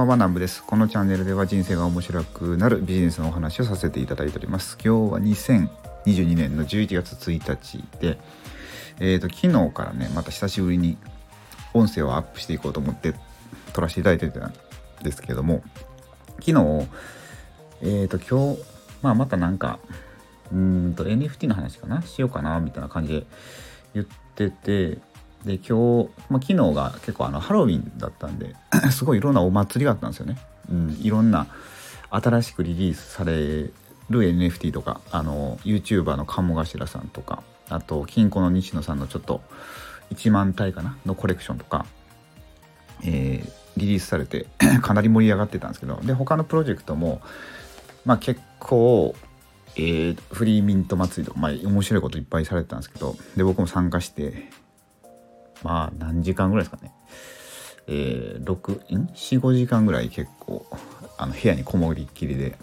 ばんは南部です。このチャンネルでは人生が面白くなるビジネスのお話をさせていただいております。今日は2022年の11月1日でえーと、昨日からねまた久しぶりに音声をアップしていこうと思って撮らせていただいてたんですけども昨日えっ、ー、と今日まあまたなんかうんと NFT の話かな？しようかなみたいな感じで言っててで今日、まあ、昨日が結構あのハロウィンだったんで すごいいろんなお祭りがあったんですよね。うん、いろんな新しくリリースされる NFT とかあの YouTuber の鴨頭さんとかあと金庫の西野さんのちょっと1万体かな？のコレクションとか、えー、リリースされて かなり盛り上がってたんですけどで他のプロジェクトもまあ結構えー、フリーミント祭りとか、まあ、面白いこといっぱいされてたんですけどで僕も参加してまあ何時間ぐらいですかね。えー、645時間ぐらい結構あの部屋にこもりっきりで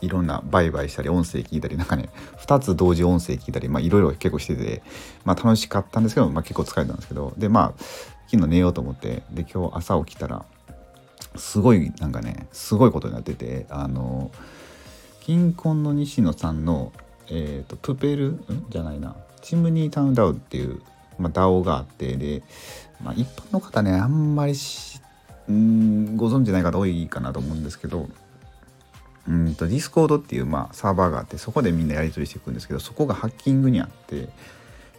いろんな売買したり音声聞いたりなんかね2つ同時音声聞いたりまあいろいろ結構しててまあ楽しかったんですけど、まあ、結構疲れたんですけどでまあ昨日寝ようと思ってで今日朝起きたらすごいなんかねすごいことになっててあの金婚の西野さんのえっ、ー、とプペル？ん？じゃないな。チムニータウンダウンっていうまあ、DAO があってで、まあ、一般の方ねあんまりんご存知ない方多いかなと思うんですけどうんと Discord っていう、まあ、サーバーがあってそこでみんなやり取りしていくんですけどそこがハッキングにあって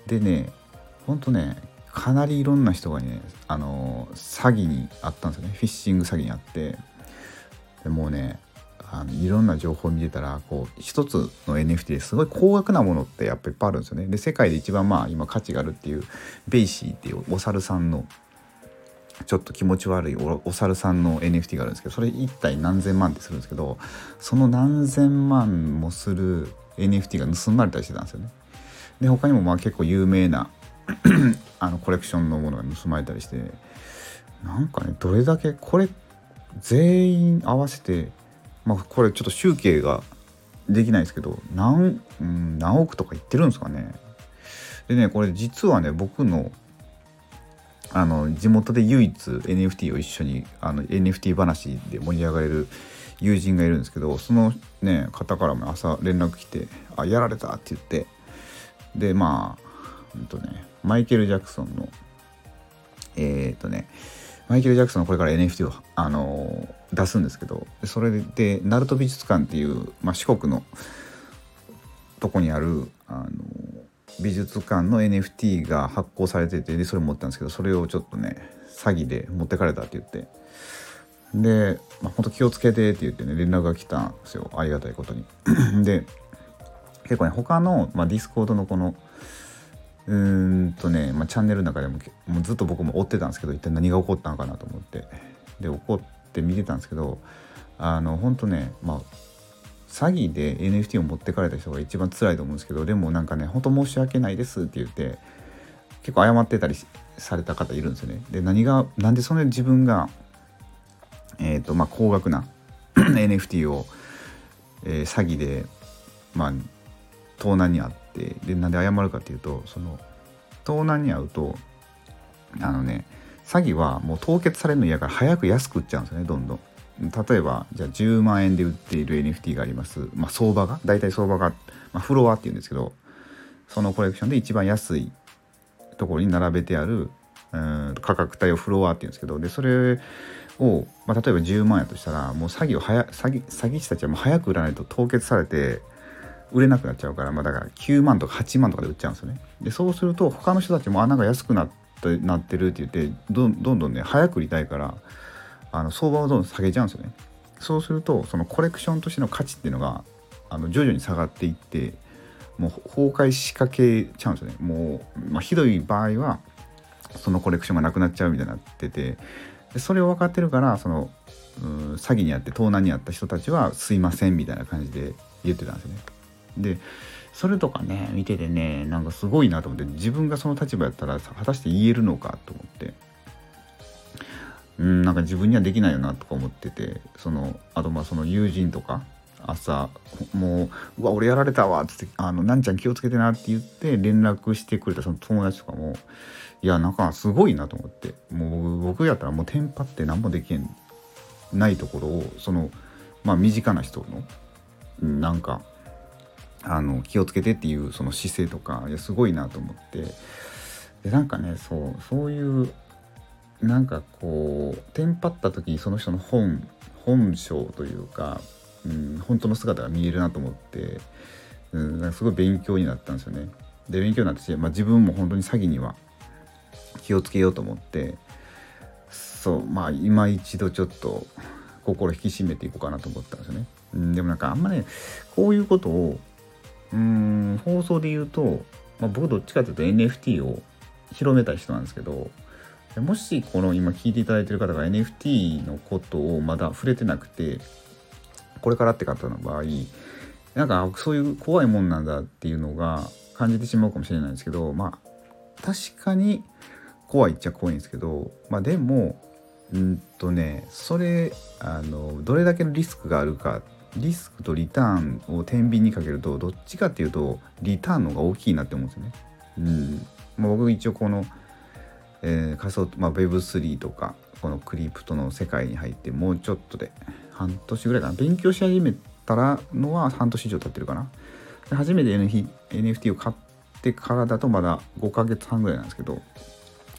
でねほんとねかなりいろんな人がねあの詐欺にあったんですよね。フィッシング詐欺にあってでもうねあのいろんな情報を見てたらこう一つの NFT ですごい高額なものってやっぱりいっぱいあるんですよね。で世界で一番まあ今価値があるっていう BAYC っていうお猿さんのちょっと気持ち悪いお猿さんの NFT があるんですけどそれ一体何千万ってするんですけどその何千万もする NFT が盗まれたりしてたんですよね。で他にもまあ結構有名な あのコレクションのものが盗まれたりしてなんかねどれだけこれ全員合わせてまあこれちょっと集計ができないですけど何,、うん、何億とか言ってるんですかね。でねこれ実はね僕のあの地元で唯一 NFT を一緒にあの NFT 話で盛り上がれる友人がいるんですけどそのね方からも朝連絡来て「あやられた」って言ってでまあほんとねマイケル・ジャクソンのえっ、とねマイケル・ジャクソンこれから NFT を、あのー、出すんですけどそれで鳴門美術館っていう、まあ、四国のとこにある、あのー、美術館の NFT が発行されててでそれ持ったんですけどそれをちょっとね詐欺で持ってかれたって言ってで、まあ、ほんと気をつけてって言ってね連絡が来たんですよありがたいことに。で結構ね他の、まあ、 Discord のこのうんとね、まあ、チャンネルの中でももうずっと僕も追ってたんですけど一体何が起こったのかなと思って。で怒って見てたんですけどあの本当ねまあ詐欺で NFT を持ってかれた人が一番辛いと思うんですけどでもなんかね本当申し訳ないですって言って結構謝ってたりされた方いるんですよね。で何がなんでそれ自分がえっ、ー、とまあ高額な NFT を、えー、詐欺でまあ盗難にあっててでなんで謝るかっていうとその盗難に遭うとあのね詐欺はもう凍結されるの嫌から早く安く売っちゃうんですよねどんどん。例えばじゃあ10万円で売っている NFT があります、まあ、相場が？大体相場が、まあ、フロアっていうんですけどそのコレクションで一番安いところに並べてあるうん価格帯をフロアっていうんですけどでそれを、まあ、例えば10万円としたらもう詐欺を早詐欺詐欺師たちはもう早く売らないと凍結されて売れなくなっちゃうから、まあ、だから9万とか8万とかで売っちゃうんですよね。でそうすると他の人たちも穴が安くなってなってるって言ってどんどんね早く売りたいからあの相場をどんどん下げちゃうんですよね。そうするとそのコレクションとしての価値っていうのがあの徐々に下がっていってもう崩壊しかけちゃうんですよね。もう、まあ、ひどい場合はそのコレクションがなくなっちゃうみたいになっててでそれを分かってるからその詐欺にあって盗難にあった人たちはすいませんみたいな感じで言ってたんですよね。でそれとかね見ててねなんかすごいなと思って自分がその立場やったら果たして言えるのかと思って。うんなんか自分にはできないよなとか思っててそのあとまあその友人とか朝もう「うわ俺やられたわ」っつって「あのなんちゃん気をつけてな」って言って連絡してくれたその友達とかもいやなんかすごいなと思ってもう僕やったらもうテンパって何もできないところをそのまあ身近な人のなんかあの気をつけてっていうその姿勢とかいやすごいなと思ってでなんかねそうそういうなんかこうテンパった時にその人の本本性というか、うん、本当の姿が見えるなと思って、うん、なんかすごい勉強になったんですよね。で勉強になったし、まあ、自分も本当に詐欺には気をつけようと思ってそうまあ今一度ちょっと心引き締めていこうかなと思ったんですよね。うん、でもなんかあんまねこういうことをうん放送で言うと、まあ、僕どっちかというと NFT を広めた人なんですけどもしこの今聞いていただいてる方が NFT のことをまだ触れてなくてこれからって方の場合なんかそういう怖いもんなんだっていうのが感じてしまうかもしれないんですけどまあ確かに怖いっちゃ怖いんですけどまあでもうんとねそれあのどれだけのリスクがあるかっリスクとリターンを天秤にかけるとどっちかっていうとリターンの方が大きいなって思うんですよね。うんまあ、僕一応この、えー、仮想、まあ、Web3 とかこのクリプトの世界に入ってもうちょっとで半年ぐらいかな勉強し始めたらのは半年以上経ってるかな。で初めて NFT を買ってからだとまだ5ヶ月半ぐらいなんですけど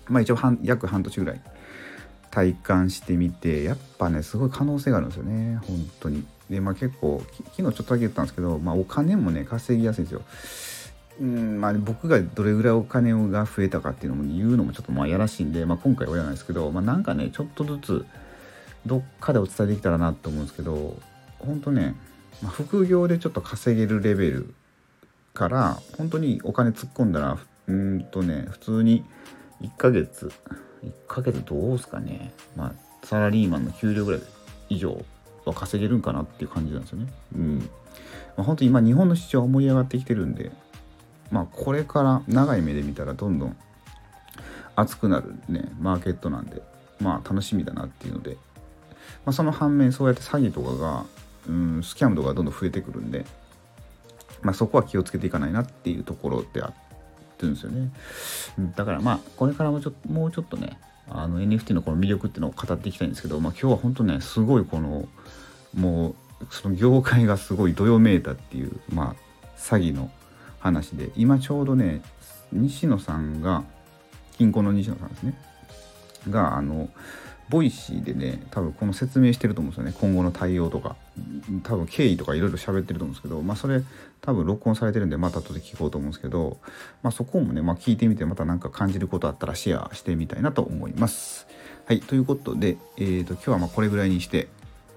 まあ一応半約半年ぐらい体感してみてやっぱねすごい可能性があるんですよね。本当に。でまあ結構昨日ちょっとだけ言ったんですけど、まあ、お金もね稼ぎやすいんですよ。うんまあ、僕がどれぐらいお金が増えたかっていうのも言うのもちょっとまあやらしいんで、まあ、今回はやらないですけど、まあ、なんかねちょっとずつどっかでお伝えできたらなと思うんですけど本当ね、まあ、副業でちょっと稼げるレベルから本当にお金突っ込んだらうんとね普通に1ヶ月1ヶ月どうすかねまあサラリーマンの給料ぐらい以上は稼げるんかなっていう感じなんですよね。うん。まあ、本当に今日本の市場は盛り上がってきてるんで、まあこれから長い目で見たらどんどん熱くなるね、マーケットなんで、まあ楽しみだなっていうので、まあ、その反面そうやって詐欺とかが、うん、スキャンとかどんどん増えてくるんで、まあそこは気をつけていかないなっていうところであってってるんですよね。だからまあこれからもちょもうちょっとね、あの NFT のこの魅力っていうのを語っていきたいんですけど、まあ、今日は本当ねすごいこのもうその業界がすごいどよめいたっていう、まあ、詐欺の話で今ちょうどね西野さんがキンコンの西野さんですねがあの Voicy でね多分この説明してると思うんですよね。今後の対応とか。多分経緯とかいろいろ喋ってると思うんですけど。まあそれ多分録音されてるんでまた後で聞こうと思うんですけど。まあそこもね、まあ、聞いてみてまた何か感じることあったらシェアしてみたいなと思います。はいということで、えーと、今日はまあこれぐらいにして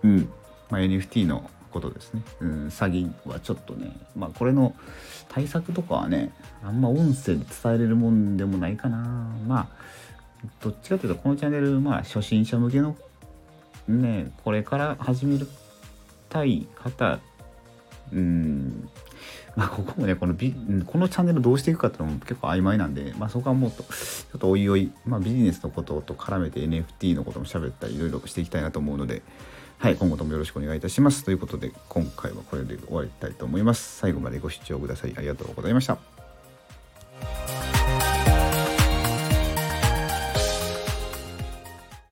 うん、まあ、NFT のことですね、うん、詐欺はちょっとねまあこれの対策とかはねあんま音声で伝えれるもんでもないかな。まあどっちかというとこのチャンネルまあ初心者向けのねこれから始めるたい方うんまあここもねこのビこのチャンネルどうしていくかっていうのも結構曖昧なんでまあそこはもっとちょっとおいおい、まあ、ビジネスのことと絡めて NFT のことも喋ったりいろいろしていきたいなと思うのではい今後ともよろしくお願いいたします。ということで今回はこれで終わりたいと思います。最後までご視聴ください。ありがとうございました。